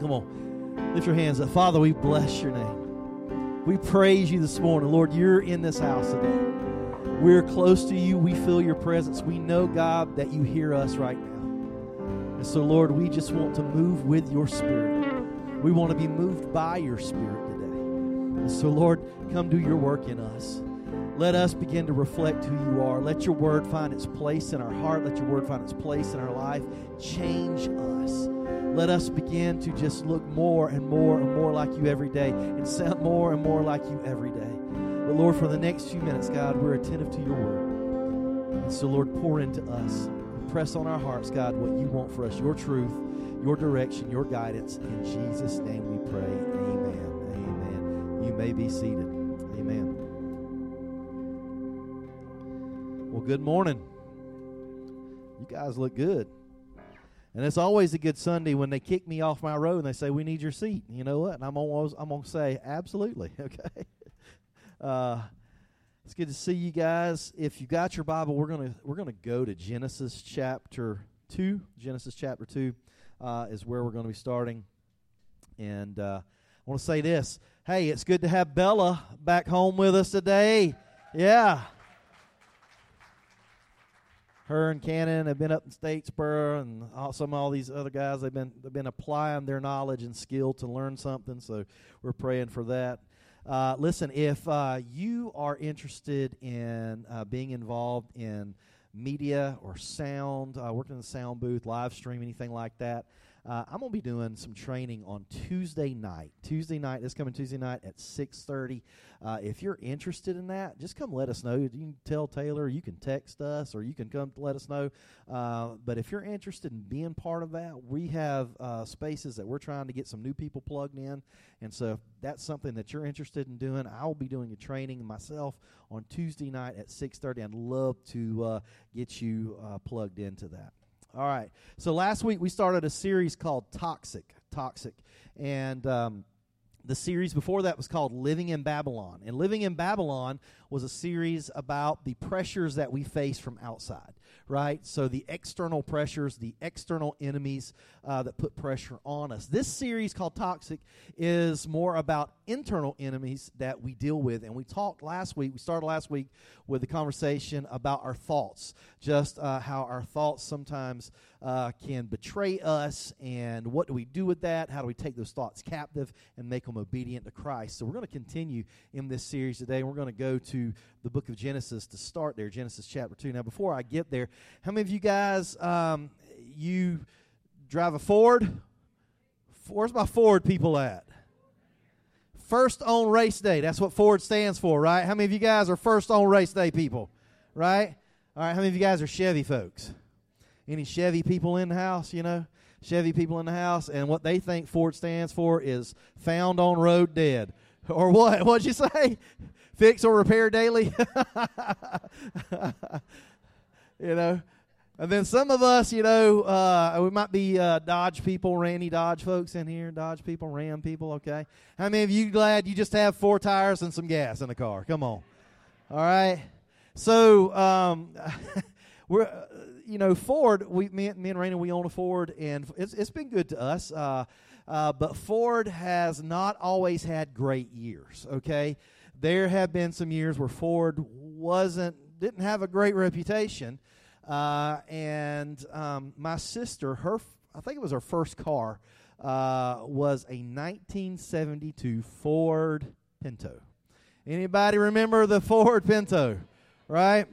Come on. Lift your hands up. Father, we bless your name. We praise you this morning. Lord, you're in this house today. We're close to you. We feel your presence. We know, God, that you hear us right now. And so, Lord, we just want to move with your spirit. We want to be moved by your spirit today. And so, Lord, come do your work in us. Let us begin to reflect who you are. Let your word find its place in our heart. Let your word find its place in our life. Change us. Let us begin to just look more and more and more like you every day and sound more and more like you every day. But Lord, for the next few minutes, God, we're attentive to your word. And so, Lord, pour into us. Press on our hearts, God, what you want for us, your truth, your direction, your guidance. In Jesus' name we pray. Amen. Amen. You may be seated. Amen. Well, good morning. You guys look good. And it's always a good Sunday when they kick me off my road and they say, "We need your seat." You know what? And I'm always I'm gonna say, "Absolutely." Okay. Uh, it's good to see you guys. If you got your Bible, we're gonna we're gonna go to Genesis chapter two. Genesis chapter two uh, is where we're to be starting. And uh, I want to say this: Hey, it's good to have Bella back home with us today. Yeah. Her and Cannon have been up in Statesboro, and all, some all these other guys. They've been they've been applying their knowledge and skill to learn something. So we're praying for that. Uh, listen, if uh, you are interested in uh, being involved in media or sound, uh, working in the sound booth, live stream, anything like that, uh, I'm going to be doing some training on Tuesday night. Tuesday night, this coming Tuesday night at 6:30. Uh, if you're interested in that, just come let us know. You can tell Taylor, you can text us, or you can come let us know. Uh, but if you're interested in being part of that, we have uh, spaces that we're trying to get some new people plugged in. And so if that's something that you're interested in doing, I will be doing a training myself on Tuesday night at 6:30. I'd love to uh, get you uh, plugged into that. All right. So last week we started a series called Toxic. Toxic. And um, the series before that was called Living in Babylon. And Living in Babylon was a series about the pressures that we face from outside, right? So the external pressures, the external enemies uh, that put pressure on us. This series called Toxic is more about internal enemies that we deal with. And we talked last week, we started last week with the conversation about our thoughts, just uh, how our thoughts sometimes uh, can betray us, and what do we do with that? How do we take those thoughts captive and make them obedient to Christ? So we're going to continue in this series today, we're going to go to the book of Genesis to start there, Genesis chapter 2. Now, before I get there, how many of you guys, um, you drive a Ford? Where's my Ford people at? First on race day. That's what Ford stands for, right? How many of you guys are first on race day people? Right? All right, how many of you guys are Chevy folks? Any Chevy people in the house, you know? Chevy people in the house, and what they think Ford stands for is found on road dead. Or what? What'd you say? Fix or repair daily? you know? And then some of us, you know, uh, we might be uh, Dodge people, Randy Dodge folks in here, Dodge people, Ram people, okay? How many of you glad you just have four tires and some gas in the car? Come on. All right. So, um, we're, uh, you know, Ford, we, me, me and Raina, we own a Ford, and it's, it's been good to us. Uh, uh, but Ford has not always had great years, okay? There have been some years where Ford wasn't, didn't have a great reputation. Uh, and um, my sister, her, I think it was her first car, uh, was a 1972 Ford Pinto. Anybody remember the Ford Pinto? Right?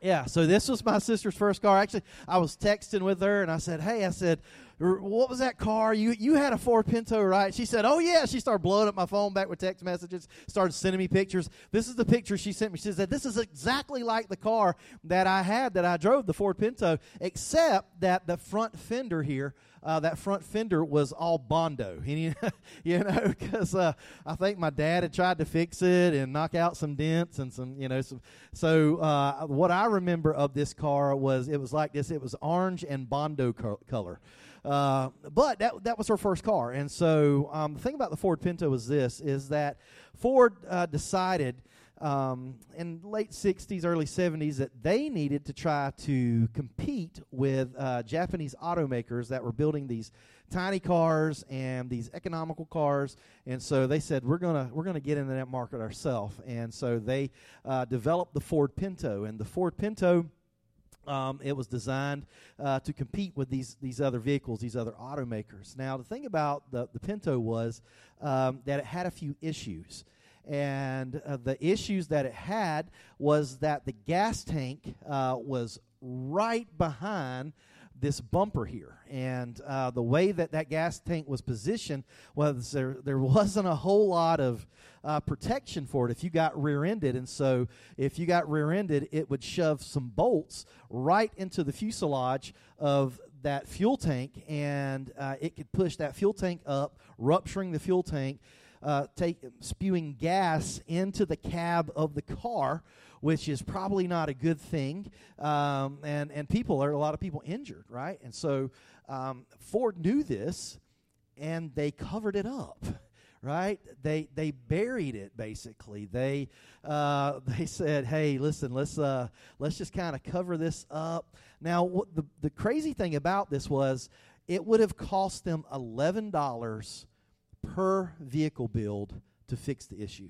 Yeah, so this was my sister's first car. Actually, I was texting with her and I said, "Hey, I said, what was that car? You you had a Ford Pinto, right?" She said, "Oh yeah." She started blowing up my phone back with text messages. Started sending me pictures. This is the picture she sent me. She said, "This is exactly like the car that I had that I drove, the Ford Pinto, except that the front fender here." Uh, that front fender was all bondo, you know, because uh, I think my dad had tried to fix it and knock out some dents and some, you know, some. So uh, what I remember of this car was it was like this. It was orange and bondo co- color. Uh, but that that was her first car, and so um, the thing about the Ford Pinto is this: is that Ford uh, decided um, in late 60s, early 70s that they needed to try to compete with uh, Japanese automakers that were building these tiny cars and these economical cars. And so they said, we're going to we're gonna get into that market ourselves. And so they uh, developed the Ford Pinto. And the Ford Pinto. Um, it was designed uh, to compete with these these other vehicles, these other automakers. Now, the thing about the, the Pinto was um, that it had a few issues. And uh, the issues that it had was that the gas tank uh, was right behind this bumper here. And uh, the way that that gas tank was positioned was there, there wasn't a whole lot of uh, protection for it if you got rear ended. And so if you got rear ended, it would shove some bolts right into the fuselage of that fuel tank, and uh, it could push that fuel tank up, rupturing the fuel tank uh, take spewing gas into the cab of the car, which is probably not a good thing. Um, and and people are a lot of people injured, right? And so um, Ford knew this, and they covered it up. Right? They they buried it basically. They uh, they said, "Hey, listen, let's uh, let's just kind of cover this up." Now, what the the crazy thing about this was, it would have cost them eleven dollars per vehicle build to fix the issue.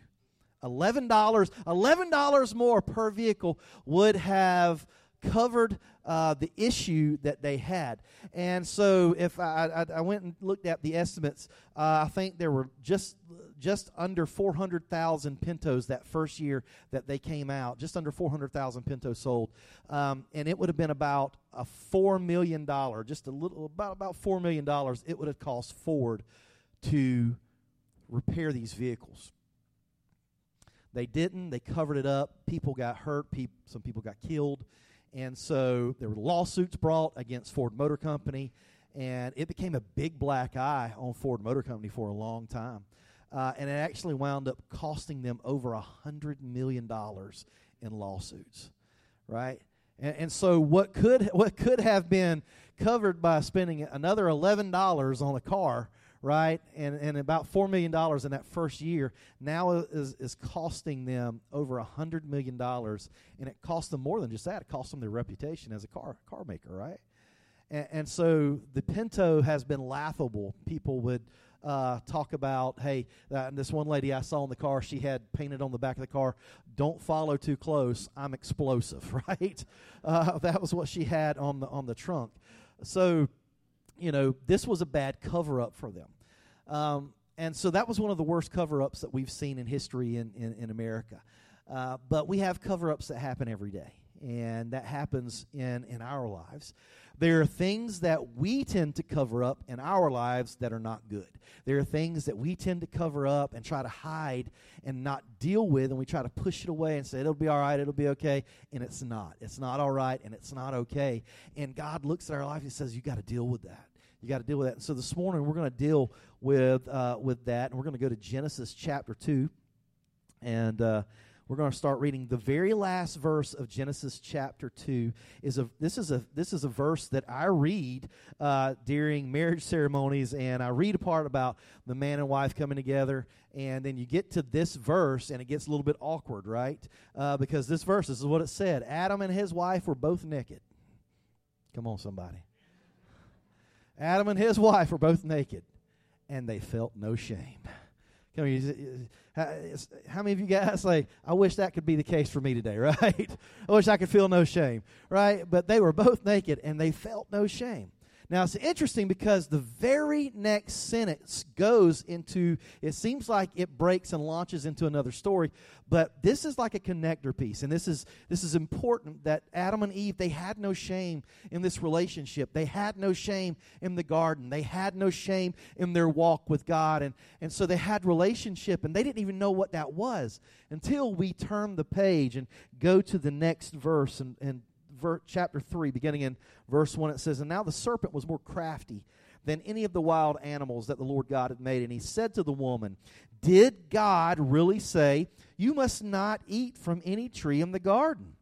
$11, $11 more per vehicle would have covered uh, the issue that they had. And so, if I, I, I went and looked at the estimates, uh, I think there were just just under 400,000 Pintos that first year that they came out. Just under 400,000 Pintos sold, um, and it would have been about a four million dollar, just a little about about four million dollars. It would have cost Ford to repair these vehicles. They didn't. They covered it up. People got hurt. Pe- some people got killed. And so there were lawsuits brought against Ford Motor Company, and it became a big black eye on Ford Motor Company for a long time. Uh, and it actually wound up costing them over a $100 million in lawsuits, right? And, and so what could, what could have been covered by spending another $11 on a car right? And, and about $4 million in that first year now is, is costing them over $100 million. And it cost them more than just that, it cost them their reputation as a car, car maker, right? And, and so the Pinto has been laughable. People would. Uh, talk about, hey, uh, this one lady I saw in the car, she had painted on the back of the car, don't follow too close, I'm explosive, right? Uh, that was what she had on the on the trunk. So you know, this was a bad cover up for them. Um, and so that was one of the worst cover ups that we've seen in history in, in, in America. Uh, but we have cover ups that happen every day, and that happens in, in our lives. There are things that we tend to cover up in our lives that are not good. There are things that we tend to cover up and try to hide and not deal with, and we try to push it away and say, it'll be all right, it'll be okay. And it's not. It's not all right, and it's not okay. And God looks at our life and says, You got to deal with that. You got to deal with that. And so this morning we're going to deal with uh, with that, and we're going to go to Genesis chapter two, and uh, we're going to start reading the very last verse of Genesis chapter two. Is a this is a this is a verse that I read uh, during marriage ceremonies, and I read a part about the man and wife coming together, and then you get to this verse, and it gets a little bit awkward, right? Uh, because this verse this is what it said: Adam and his wife were both naked. Come on, somebody. Adam and his wife were both naked, and they felt no shame. Come on, how many of you guys say, I wish that could be the case for me today, right? I wish I could feel no shame, right? But they were both naked and they felt no shame. Now, it's interesting because the very next sentence goes into, it seems like it breaks and launches into another story, but this is like a connector piece. And this is, this is important that Adam and Eve, they had no shame in this relationship. They had no shame in the garden. They had no shame in their walk with God. And, and so they had relationship, and they didn't even know what that was until we turn the page and go to the next verse and, and ver- chapter 3, beginning in verse 1, it says, And now the serpent was more crafty than any of the wild animals that the Lord God had made. And he said to the woman, Did God really say, You must not eat from any tree in the garden?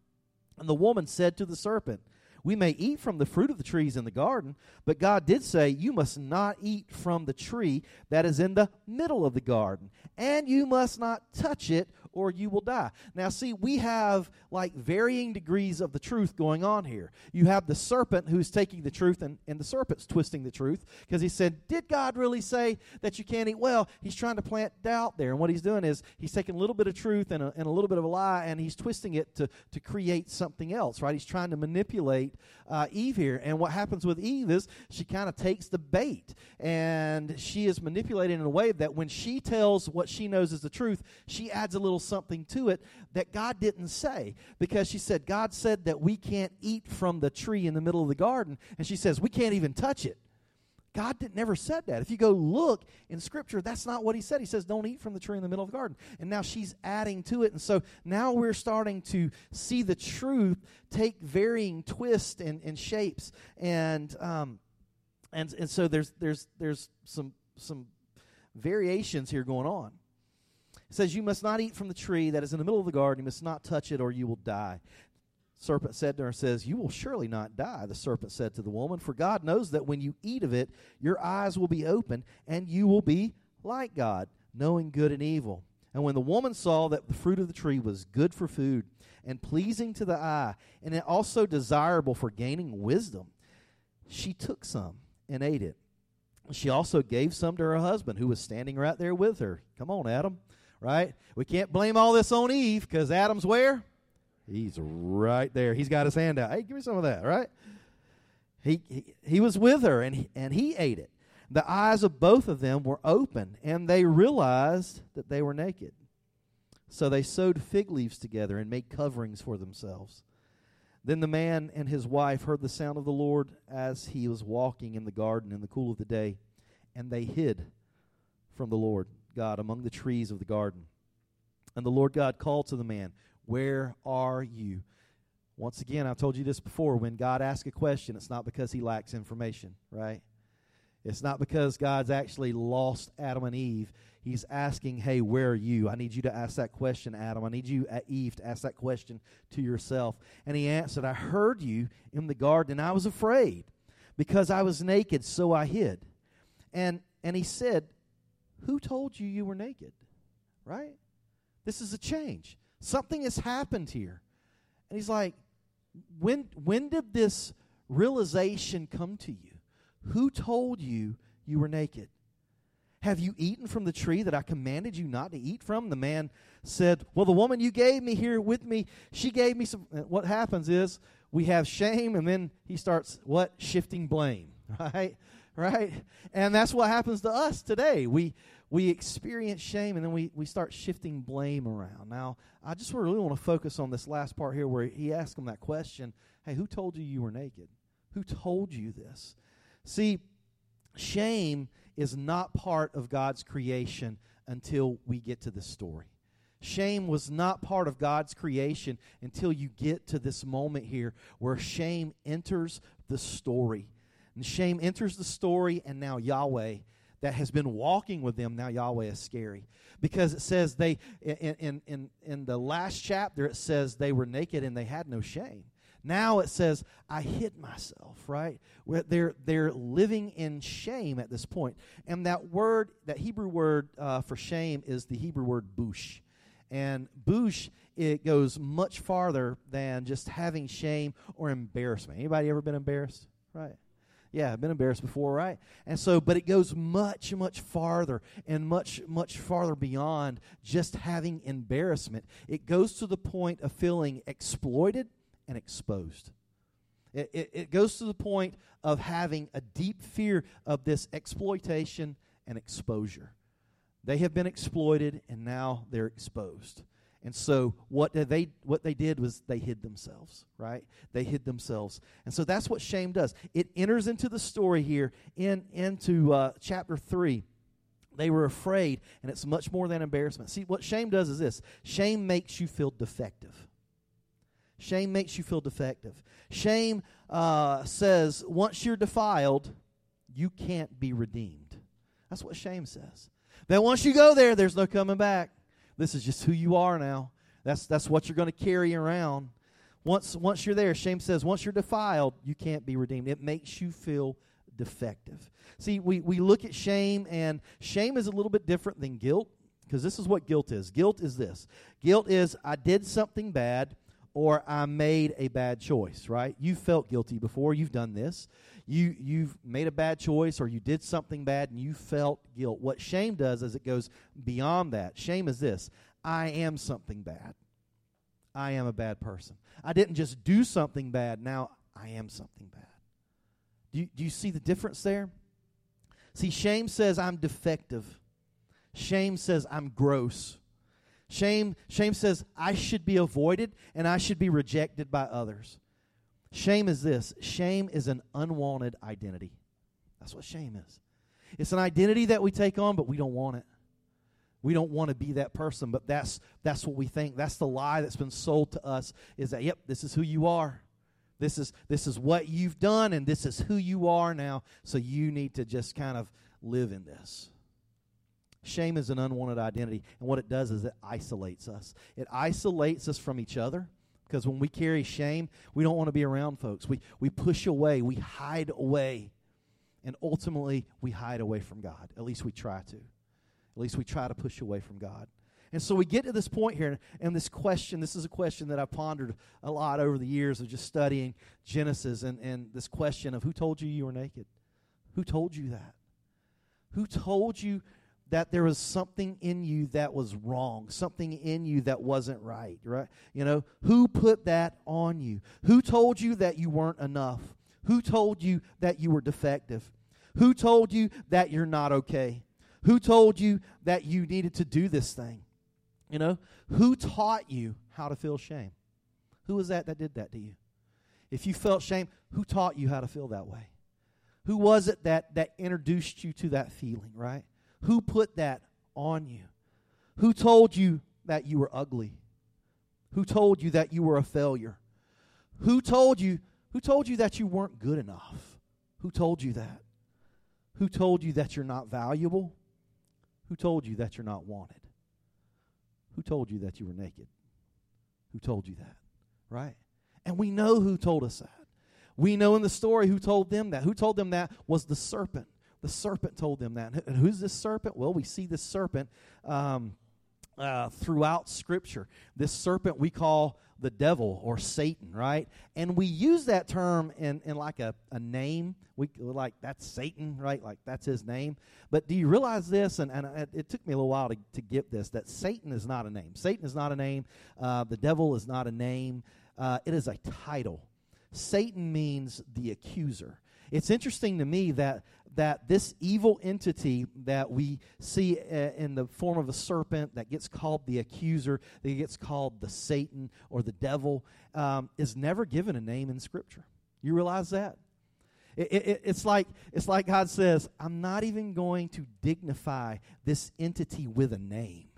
And the woman said to the serpent, We may eat from the fruit of the trees in the garden, but God did say, You must not eat from the tree that is in the middle of the garden, and you must not touch it, or you will die. Now, see, we have like varying degrees of the truth going on here. You have the serpent who's taking the truth, and, and the serpent's twisting the truth because he said, Did God really say that you can't eat? Well, he's trying to plant doubt there. And what he's doing is he's taking a little bit of truth and a, and a little bit of a lie, and he's twisting it to, to create something else, right? He's trying to manipulate uh, Eve here. And what happens with Eve is she kind of takes the bait, and she is manipulated in a way that when she tells what she knows is the truth, she adds a little something to it that God didn't say because she said, God said that we can't eat from the tree in the middle of the garden. And she says, we can't even touch it. God did, never said that. If you go look in Scripture, that's not what He said. He says, don't eat from the tree in the middle of the garden. And now she's adding to it. And so now we're starting to see the truth take varying twists and, and shapes. And, um, and, and so there's, there's, there's some, some variations here going on. Says, You must not eat from the tree that is in the middle of the garden. You must not touch it, or you will die. Serpent said to her, says, You will surely not die. The serpent said to the woman, For God knows that when you eat of it, your eyes will be open, and you will be like God, knowing good and evil. And when the woman saw that the fruit of the tree was good for food, and pleasing to the eye, and also desirable for gaining wisdom, she took some and ate it. She also gave some to her husband, who was standing right there with her. Come on, Adam right? We can't blame all this on Eve because Adam's where? He's right there. He's got his hand out. Hey, give me some of that, right? He, he, he was with her and he, and he ate it. The eyes of both of them were open and they realized that they were naked. So they sewed fig leaves together and made coverings for themselves. Then the man and his wife heard the sound of the Lord as he was walking in the garden in the cool of the day, and they hid from the Lord. God among the trees of the garden. And the Lord God called to the man, Where are you? Once again, I've told you this before. When God asks a question, it's not because he lacks information, right? It's not because God's actually lost Adam and Eve. He's asking, Hey, where are you? I need you to ask that question, Adam. I need you, uh, Eve, to ask that question to yourself. And he answered, I heard you in the garden, and I was afraid because I was naked, so I hid. And, and he said, who told you you were naked? Right? This is a change. Something has happened here. And he's like, when, when did this realization come to you? Who told you you were naked? Have you eaten from the tree that I commanded you not to eat from? The man said, Well, the woman you gave me here with me, she gave me some. What happens is we have shame, and then he starts what? Shifting blame, right? Right? And that's what happens to us today. We we experience shame and then we, we start shifting blame around. Now, I just really want to focus on this last part here where he asked him that question Hey, who told you you were naked? Who told you this? See, shame is not part of God's creation until we get to this story. Shame was not part of God's creation until you get to this moment here where shame enters the story. And shame enters the story, and now Yahweh that has been walking with them, now Yahweh is scary. Because it says they, in, in, in, the last chapter, it says they were naked and they had no shame. Now it says, I hid myself, right? They're, they're living in shame at this point. And that word, that Hebrew word uh, for shame is the Hebrew word bush. And bush, it goes much farther than just having shame or embarrassment. Anybody ever been embarrassed? Right. Yeah, I've been embarrassed before, right? And so, but it goes much, much farther and much, much farther beyond just having embarrassment. It goes to the point of feeling exploited and exposed. It, it, it goes to the point of having a deep fear of this exploitation and exposure. They have been exploited and now they're exposed. And so what they what they did was they hid themselves, right? They hid themselves. And so that's what shame does. It enters into the story here in into uh, chapter 3. They were afraid, and it's much more than embarrassment. See, what shame does is this shame makes you feel defective. Shame makes you feel defective. Shame uh, says once you're defiled, you can't be redeemed. That's what shame says. That once you go there, there's no coming back. This is just who you are now. That's, that's what you're going to carry around. Once, once you're there, shame says, once you're defiled, you can't be redeemed. It makes you feel defective. See, we, we look at shame, and shame is a little bit different than guilt because this is what guilt is. Guilt is this guilt is I did something bad or I made a bad choice, right? You felt guilty before, you've done this. You you've made a bad choice or you did something bad and you felt guilt. What shame does is it goes beyond that. Shame is this. I am something bad. I am a bad person. I didn't just do something bad, now I am something bad. Do you, do you see the difference there? See, shame says I'm defective. Shame says I'm gross. Shame, shame says I should be avoided and I should be rejected by others. Shame is this shame is an unwanted identity. That's what shame is. It's an identity that we take on, but we don't want it. We don't want to be that person, but that's that's what we think. That's the lie that's been sold to us is that yep, this is who you are. This is this is what you've done and this is who you are now, so you need to just kind of live in this. Shame is an unwanted identity, and what it does is it isolates us. It isolates us from each other because when we carry shame, we don't want to be around folks. We we push away, we hide away. And ultimately, we hide away from God. At least we try to. At least we try to push away from God. And so we get to this point here, and this question this is a question that I've pondered a lot over the years of just studying Genesis, and, and this question of who told you you were naked? Who told you that? Who told you that there was something in you that was wrong, something in you that wasn't right, right? You know, who put that on you? Who told you that you weren't enough? Who told you that you were defective? Who told you that you're not okay? Who told you that you needed to do this thing? You know, who taught you how to feel shame? Who was that that did that to you? If you felt shame, who taught you how to feel that way? Who was it that that introduced you to that feeling, right? Who put that on you? Who told you that you were ugly? Who told you that you were a failure? Who told you who told you that you weren't good enough? Who told you that? Who told you that you're not valuable? Who told you that you're not wanted? Who told you that you were naked? Who told you that? Right? And we know who told us that. We know in the story who told them that. Who told them that was the serpent. The serpent told them that. And who's this serpent? Well, we see this serpent um, uh, throughout Scripture. This serpent we call the devil or Satan, right? And we use that term in, in like a, a name. We like that's Satan, right? Like that's his name. But do you realize this? And, and it took me a little while to, to get this that Satan is not a name. Satan is not a name. Uh, the devil is not a name. Uh, it is a title. Satan means the accuser. It's interesting to me that that this evil entity that we see uh, in the form of a serpent that gets called the accuser, that gets called the Satan or the devil, um, is never given a name in Scripture. You realize that? It, it, it's like it's like God says, "I'm not even going to dignify this entity with a name,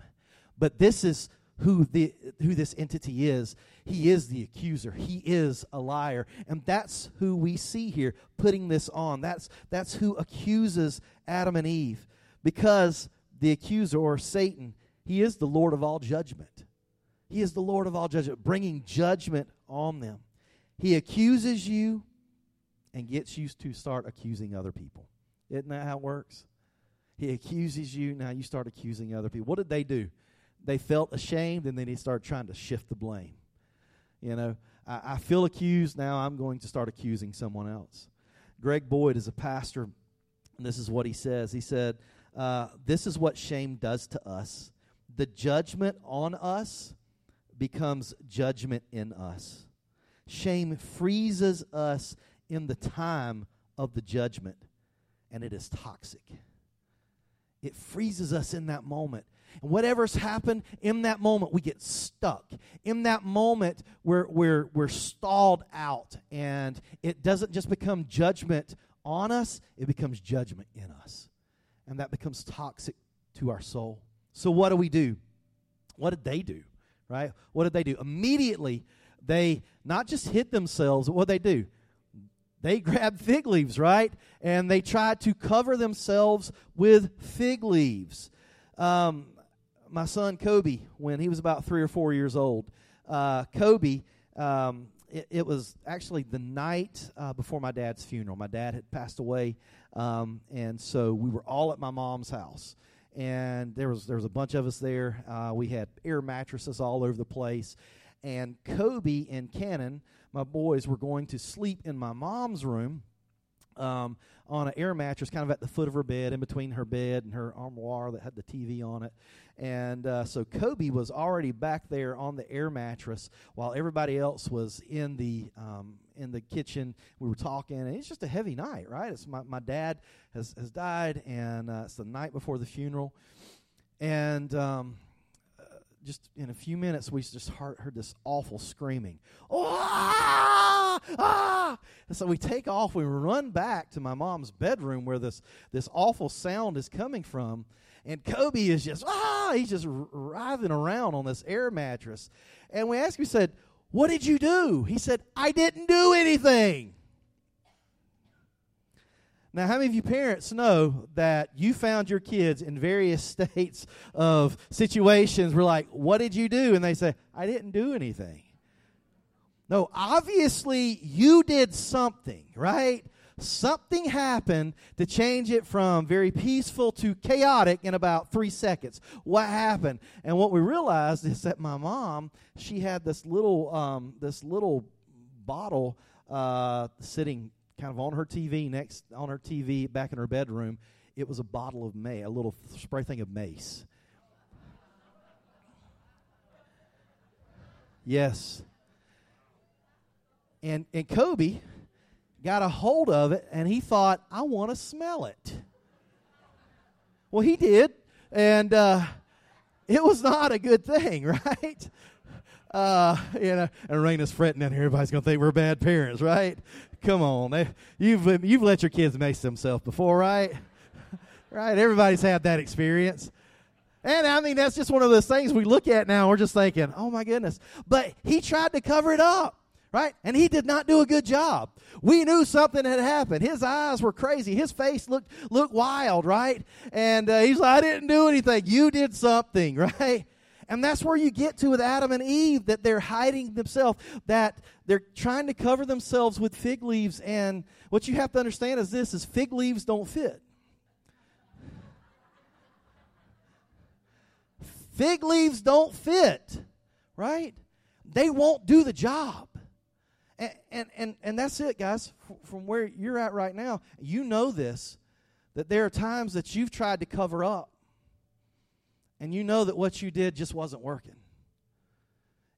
but this is who the who this entity is. He is the accuser. He is a liar. And that's who we see here putting this on. That's that's who accuses Adam and Eve because the accuser or Satan, he is the Lord of all judgment. He is the Lord of all judgment, bringing judgment on them. He accuses you and gets you to start accusing other people. Isn't that how it works? He accuses you, now you start accusing other people. What did they do? They felt ashamed and then he started trying to shift the blame. You know, I, I feel accused, now I'm going to start accusing someone else. Greg Boyd is a pastor, and this is what he says. He said, uh, This is what shame does to us. The judgment on us becomes judgment in us. Shame freezes us in the time of the judgment, and it is toxic. It freezes us in that moment. And whatever's happened in that moment, we get stuck. In that moment, we're, we're, we're stalled out. And it doesn't just become judgment on us, it becomes judgment in us. And that becomes toxic to our soul. So, what do we do? What did they do? Right? What did they do? Immediately, they not just hit themselves, what they do? They grabbed fig leaves, right? And they tried to cover themselves with fig leaves. Um, my son Kobe, when he was about three or four years old, uh, Kobe, um, it, it, was actually the night uh, before my dad's funeral. My dad had passed away, um, and so we were all at my mom's house. And there was there was a bunch of us there. Uh, we had air mattresses all over the place, and Kobe and Cannon, my boys, were going to sleep in my mom's room um, on an air mattress, kind of at the foot of her bed, in between her bed and her armoire that had the TV on it. And uh, so Kobe was already back there on the air mattress while everybody else was in the um, in the kitchen. We were talking, and it's just a heavy night, right? It's my my dad has has died, and uh, it's the night before the funeral, and. Um, just in a few minutes, we just heard, heard this awful screaming. Ah, ah! And so we take off. We run back to my mom's bedroom where this, this awful sound is coming from. And Kobe is just, ah, he's just writhing around on this air mattress. And we asked him, we said, What did you do? He said, I didn't do anything. Now, how many of you parents know that you found your kids in various states of situations where, like, what did you do? And they say, I didn't do anything. No, obviously you did something, right? Something happened to change it from very peaceful to chaotic in about three seconds. What happened? And what we realized is that my mom, she had this little, um, this little bottle uh, sitting kind of on her TV, next on her TV back in her bedroom, it was a bottle of mace, a little spray thing of mace. Yes. And and Kobe got a hold of it and he thought, I want to smell it. Well, he did, and uh, it was not a good thing, right? Uh, you know, and Raina's fretting down here. Everybody's gonna think we're bad parents, right? Come on, they, you've you've let your kids mace themselves before, right? right? Everybody's had that experience. And I mean, that's just one of those things we look at now. We're just thinking, oh my goodness. But he tried to cover it up, right? And he did not do a good job. We knew something had happened. His eyes were crazy. His face looked looked wild, right? And uh, he's like, I didn't do anything. You did something, right? And that's where you get to with Adam and Eve that they're hiding themselves, that they're trying to cover themselves with fig leaves. And what you have to understand is this is fig leaves don't fit. Fig leaves don't fit, right? They won't do the job. And, and, and, and that's it, guys. From where you're at right now, you know this that there are times that you've tried to cover up and you know that what you did just wasn't working.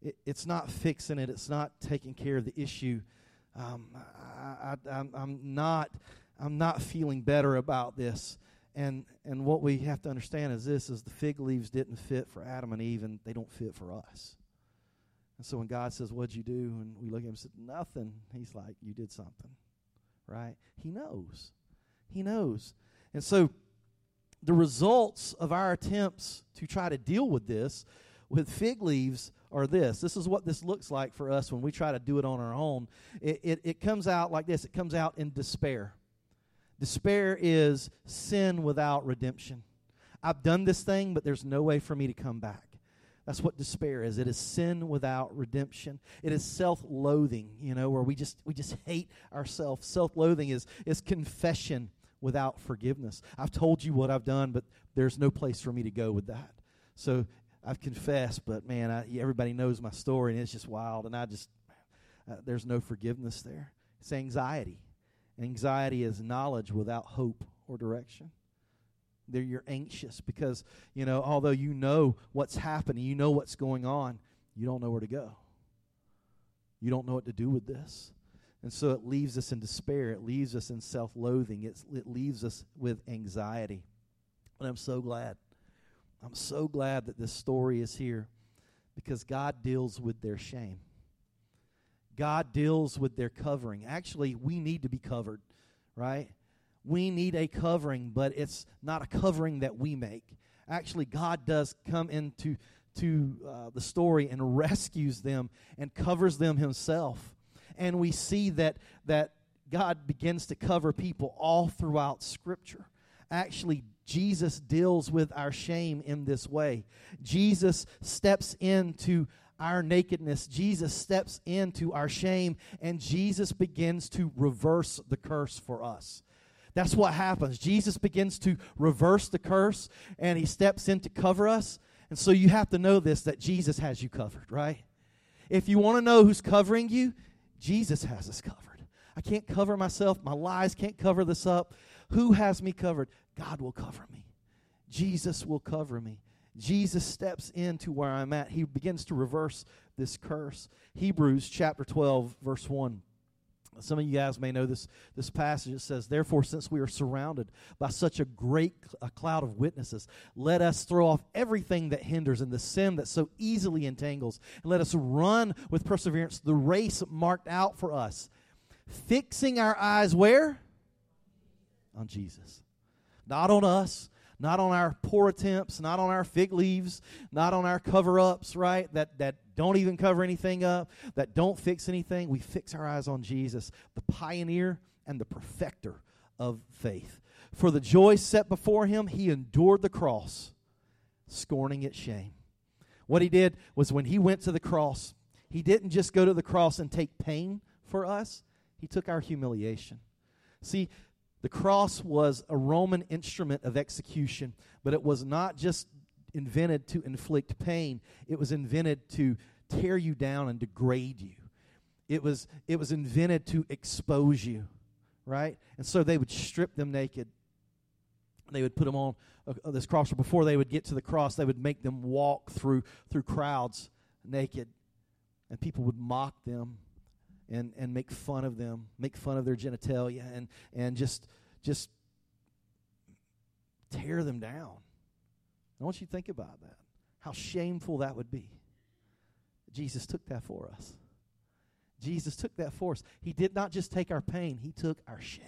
It, it's not fixing it. It's not taking care of the issue. Um, I, am not. I'm not feeling better about this. And and what we have to understand is this: is the fig leaves didn't fit for Adam and Eve, and they don't fit for us. And so when God says, "What'd you do?" and we look at him and say, "Nothing," He's like, "You did something." Right? He knows. He knows. And so the results of our attempts to try to deal with this with fig leaves are this. This is what this looks like for us when we try to do it on our own. It, it, it comes out like this it comes out in despair. Despair is sin without redemption. I've done this thing, but there's no way for me to come back. That's what despair is. It is sin without redemption. It is self-loathing, you know, where we just we just hate ourselves. Self-loathing is is confession without forgiveness. I've told you what I've done, but there's no place for me to go with that. So I've confessed, but man, I, everybody knows my story, and it's just wild. And I just, uh, there's no forgiveness there. It's anxiety. Anxiety is knowledge without hope or direction. There, you're anxious because you know, although you know what's happening, you know what's going on, you don't know where to go. You don't know what to do with this. And so it leaves us in despair. It leaves us in self loathing. It leaves us with anxiety. And I'm so glad. I'm so glad that this story is here because God deals with their shame. God deals with their covering. Actually, we need to be covered, right? We need a covering, but it's not a covering that we make. Actually, God does come into to uh, the story and rescues them and covers them himself and we see that that God begins to cover people all throughout Scripture. Actually, Jesus deals with our shame in this way. Jesus steps into our nakedness, Jesus steps into our shame and Jesus begins to reverse the curse for us. That's what happens. Jesus begins to reverse the curse and he steps in to cover us. And so you have to know this that Jesus has you covered, right? If you want to know who's covering you, Jesus has us covered. I can't cover myself. My lies can't cover this up. Who has me covered? God will cover me. Jesus will cover me. Jesus steps into where I'm at. He begins to reverse this curse. Hebrews chapter 12, verse 1. Some of you guys may know this, this passage. It says, Therefore, since we are surrounded by such a great a cloud of witnesses, let us throw off everything that hinders and the sin that so easily entangles, and let us run with perseverance the race marked out for us, fixing our eyes where? On Jesus. Not on us, not on our poor attempts, not on our fig leaves, not on our cover ups, right? That, that don't even cover anything up, that don't fix anything. We fix our eyes on Jesus, the pioneer and the perfecter of faith. For the joy set before him, he endured the cross, scorning its shame. What he did was when he went to the cross, he didn't just go to the cross and take pain for us, he took our humiliation. See, the cross was a Roman instrument of execution, but it was not just invented to inflict pain, it was invented to tear you down and degrade you. It was, it was invented to expose you, right? And so they would strip them naked. They would put them on uh, this cross. or Before they would get to the cross, they would make them walk through, through crowds naked. And people would mock them and, and make fun of them, make fun of their genitalia, and, and just, just tear them down. I want you to think about that. How shameful that would be. Jesus took that for us. Jesus took that for us. He did not just take our pain, He took our shame.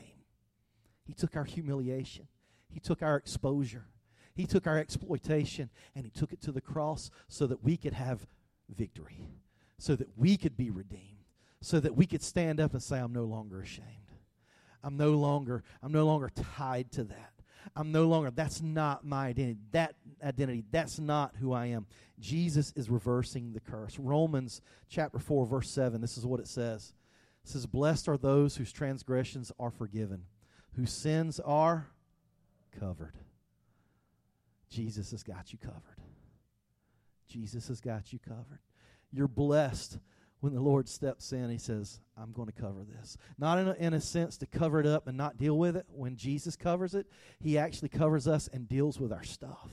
He took our humiliation. He took our exposure. He took our exploitation and He took it to the cross so that we could have victory, so that we could be redeemed so that we could stand up and say, I'm no longer ashamed. I'm no longer, I'm no longer tied to that. I'm no longer, that's not my identity. That identity, that's not who I am. Jesus is reversing the curse. Romans chapter 4, verse 7, this is what it says. It says, Blessed are those whose transgressions are forgiven, whose sins are covered. Jesus has got you covered. Jesus has got you covered. You're blessed when the Lord steps in, he says, I'm going to cover this. Not in a, in a sense to cover it up and not deal with it. When Jesus covers it, he actually covers us and deals with our stuff.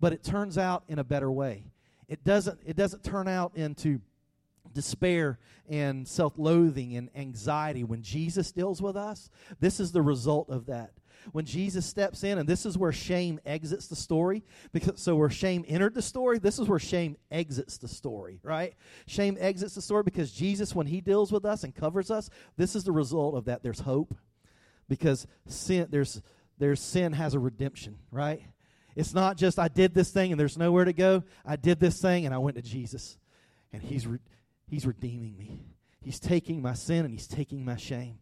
But it turns out in a better way. It doesn't, it doesn't turn out into despair and self loathing and anxiety. When Jesus deals with us, this is the result of that when Jesus steps in, and this is where shame exits the story. Because so where shame entered the story, this is where shame exits the story, right? Shame exits the story because Jesus, when he deals with us and covers us, this is the result of that. There's hope. Because sin there's there's sin has a redemption, right? It's not just I did this thing and there's nowhere to go. I did this thing and I went to Jesus. And he's re- he's redeeming me. He's taking my sin and he's taking my shame.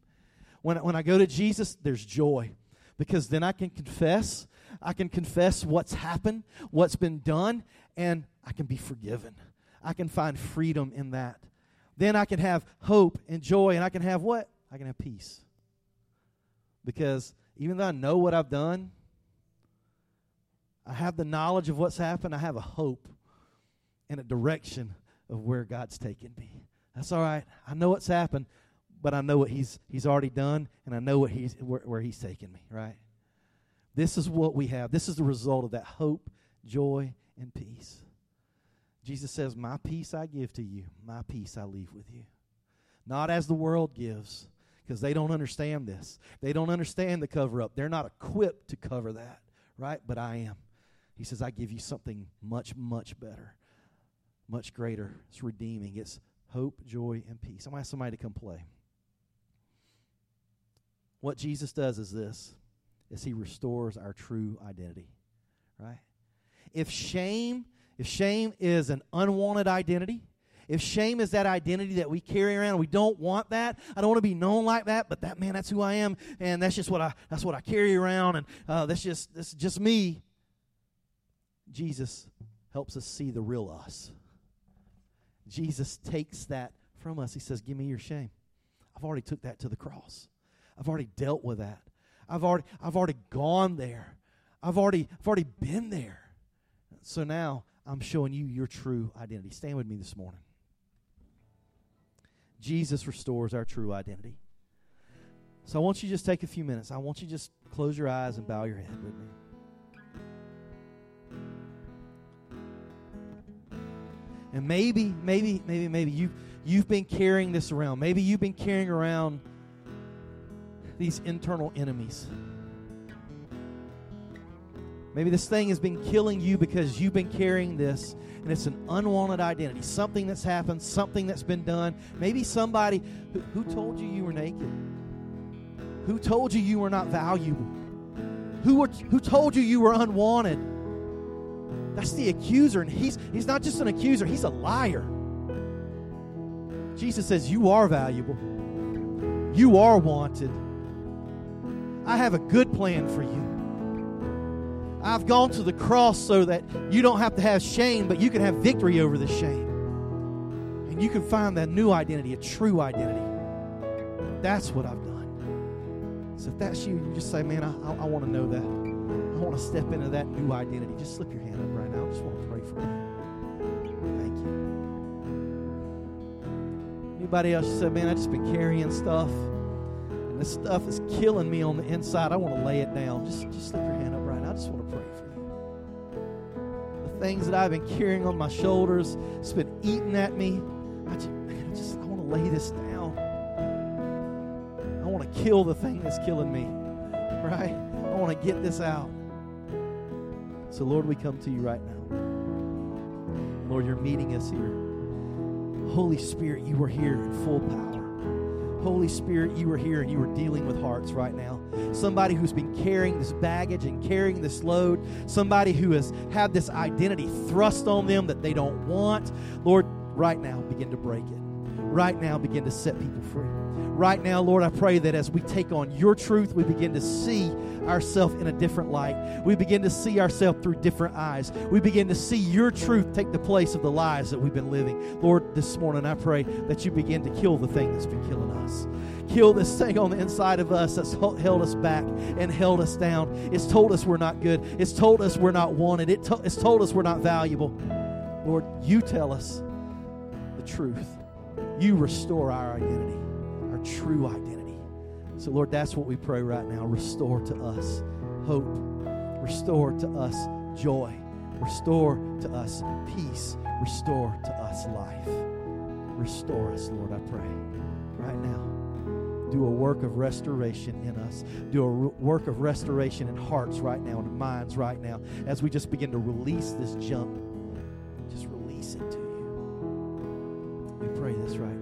When, when I go to Jesus, there's joy because then I can confess. I can confess what's happened, what's been done, and I can be forgiven. I can find freedom in that. Then I can have hope and joy, and I can have what? I can have peace. Because even though I know what I've done, I have the knowledge of what's happened, I have a hope and a direction of where God's taken me. That's all right. I know what's happened, but I know what he's he's already done, and I know what he's where, where he's taken me. Right. This is what we have. This is the result of that hope, joy, and peace. Jesus says, "My peace I give to you. My peace I leave with you, not as the world gives." Because they don't understand this. They don't understand the cover up. They're not equipped to cover that, right? But I am. He says, I give you something much, much better, much greater. It's redeeming. It's hope, joy, and peace. I'm going to ask somebody to come play. What Jesus does is this is he restores our true identity. Right? If shame, if shame is an unwanted identity, if shame is that identity that we carry around, we don't want that. I don't want to be known like that, but that man, that's who I am, and that's just what I that's what I carry around, and uh, that's just that's just me. Jesus helps us see the real us, Jesus takes that from us. He says, Give me your shame. I've already took that to the cross. I've already dealt with that. I've already I've already gone there. I've already I've already been there. So now I'm showing you your true identity. Stand with me this morning. Jesus restores our true identity. So I want you to just take a few minutes. I want you to just close your eyes and bow your head with me. And maybe, maybe, maybe, maybe you you've been carrying this around. Maybe you've been carrying around these internal enemies. Maybe this thing has been killing you because you've been carrying this and it's an unwanted identity. Something that's happened, something that's been done. Maybe somebody who, who told you you were naked, who told you you were not valuable, who, were, who told you you were unwanted. That's the accuser, and he's, he's not just an accuser, he's a liar. Jesus says, You are valuable, you are wanted. I have a good plan for you. I've gone to the cross so that you don't have to have shame, but you can have victory over the shame. And you can find that new identity, a true identity. That's what I've done. So if that's you, you just say, Man, I, I, I want to know that. I want to step into that new identity. Just slip your hand up right now. I just want to pray for you. Thank you. Anybody else say, Man, I've just been carrying stuff. And this stuff is killing me on the inside. I want to lay it down. Just, just slip your hand up right. I just want to pray for you. The things that I've been carrying on my shoulders, it's been eating at me. I just, man, I just I want to lay this down. I want to kill the thing that's killing me. Right? I want to get this out. So, Lord, we come to you right now. Lord, you're meeting us here. Holy Spirit, you are here in full power. Holy Spirit, you are here and you are dealing with hearts right now. Somebody who's been carrying this baggage and carrying this load, somebody who has had this identity thrust on them that they don't want. Lord, right now, begin to break it. Right now, begin to set people free. Right now, Lord, I pray that as we take on your truth, we begin to see ourselves in a different light. We begin to see ourselves through different eyes. We begin to see your truth take the place of the lies that we've been living. Lord, this morning I pray that you begin to kill the thing that's been killing us. Kill this thing on the inside of us that's held us back and held us down. It's told us we're not good. It's told us we're not wanted. It to- it's told us we're not valuable. Lord, you tell us the truth. You restore our identity, our true identity. So, Lord, that's what we pray right now. Restore to us hope, restore to us joy, restore to us peace, restore to us life. Restore us, Lord, I pray, right now. Do a work of restoration in us. Do a re- work of restoration in hearts right now and minds right now as we just begin to release this junk this right.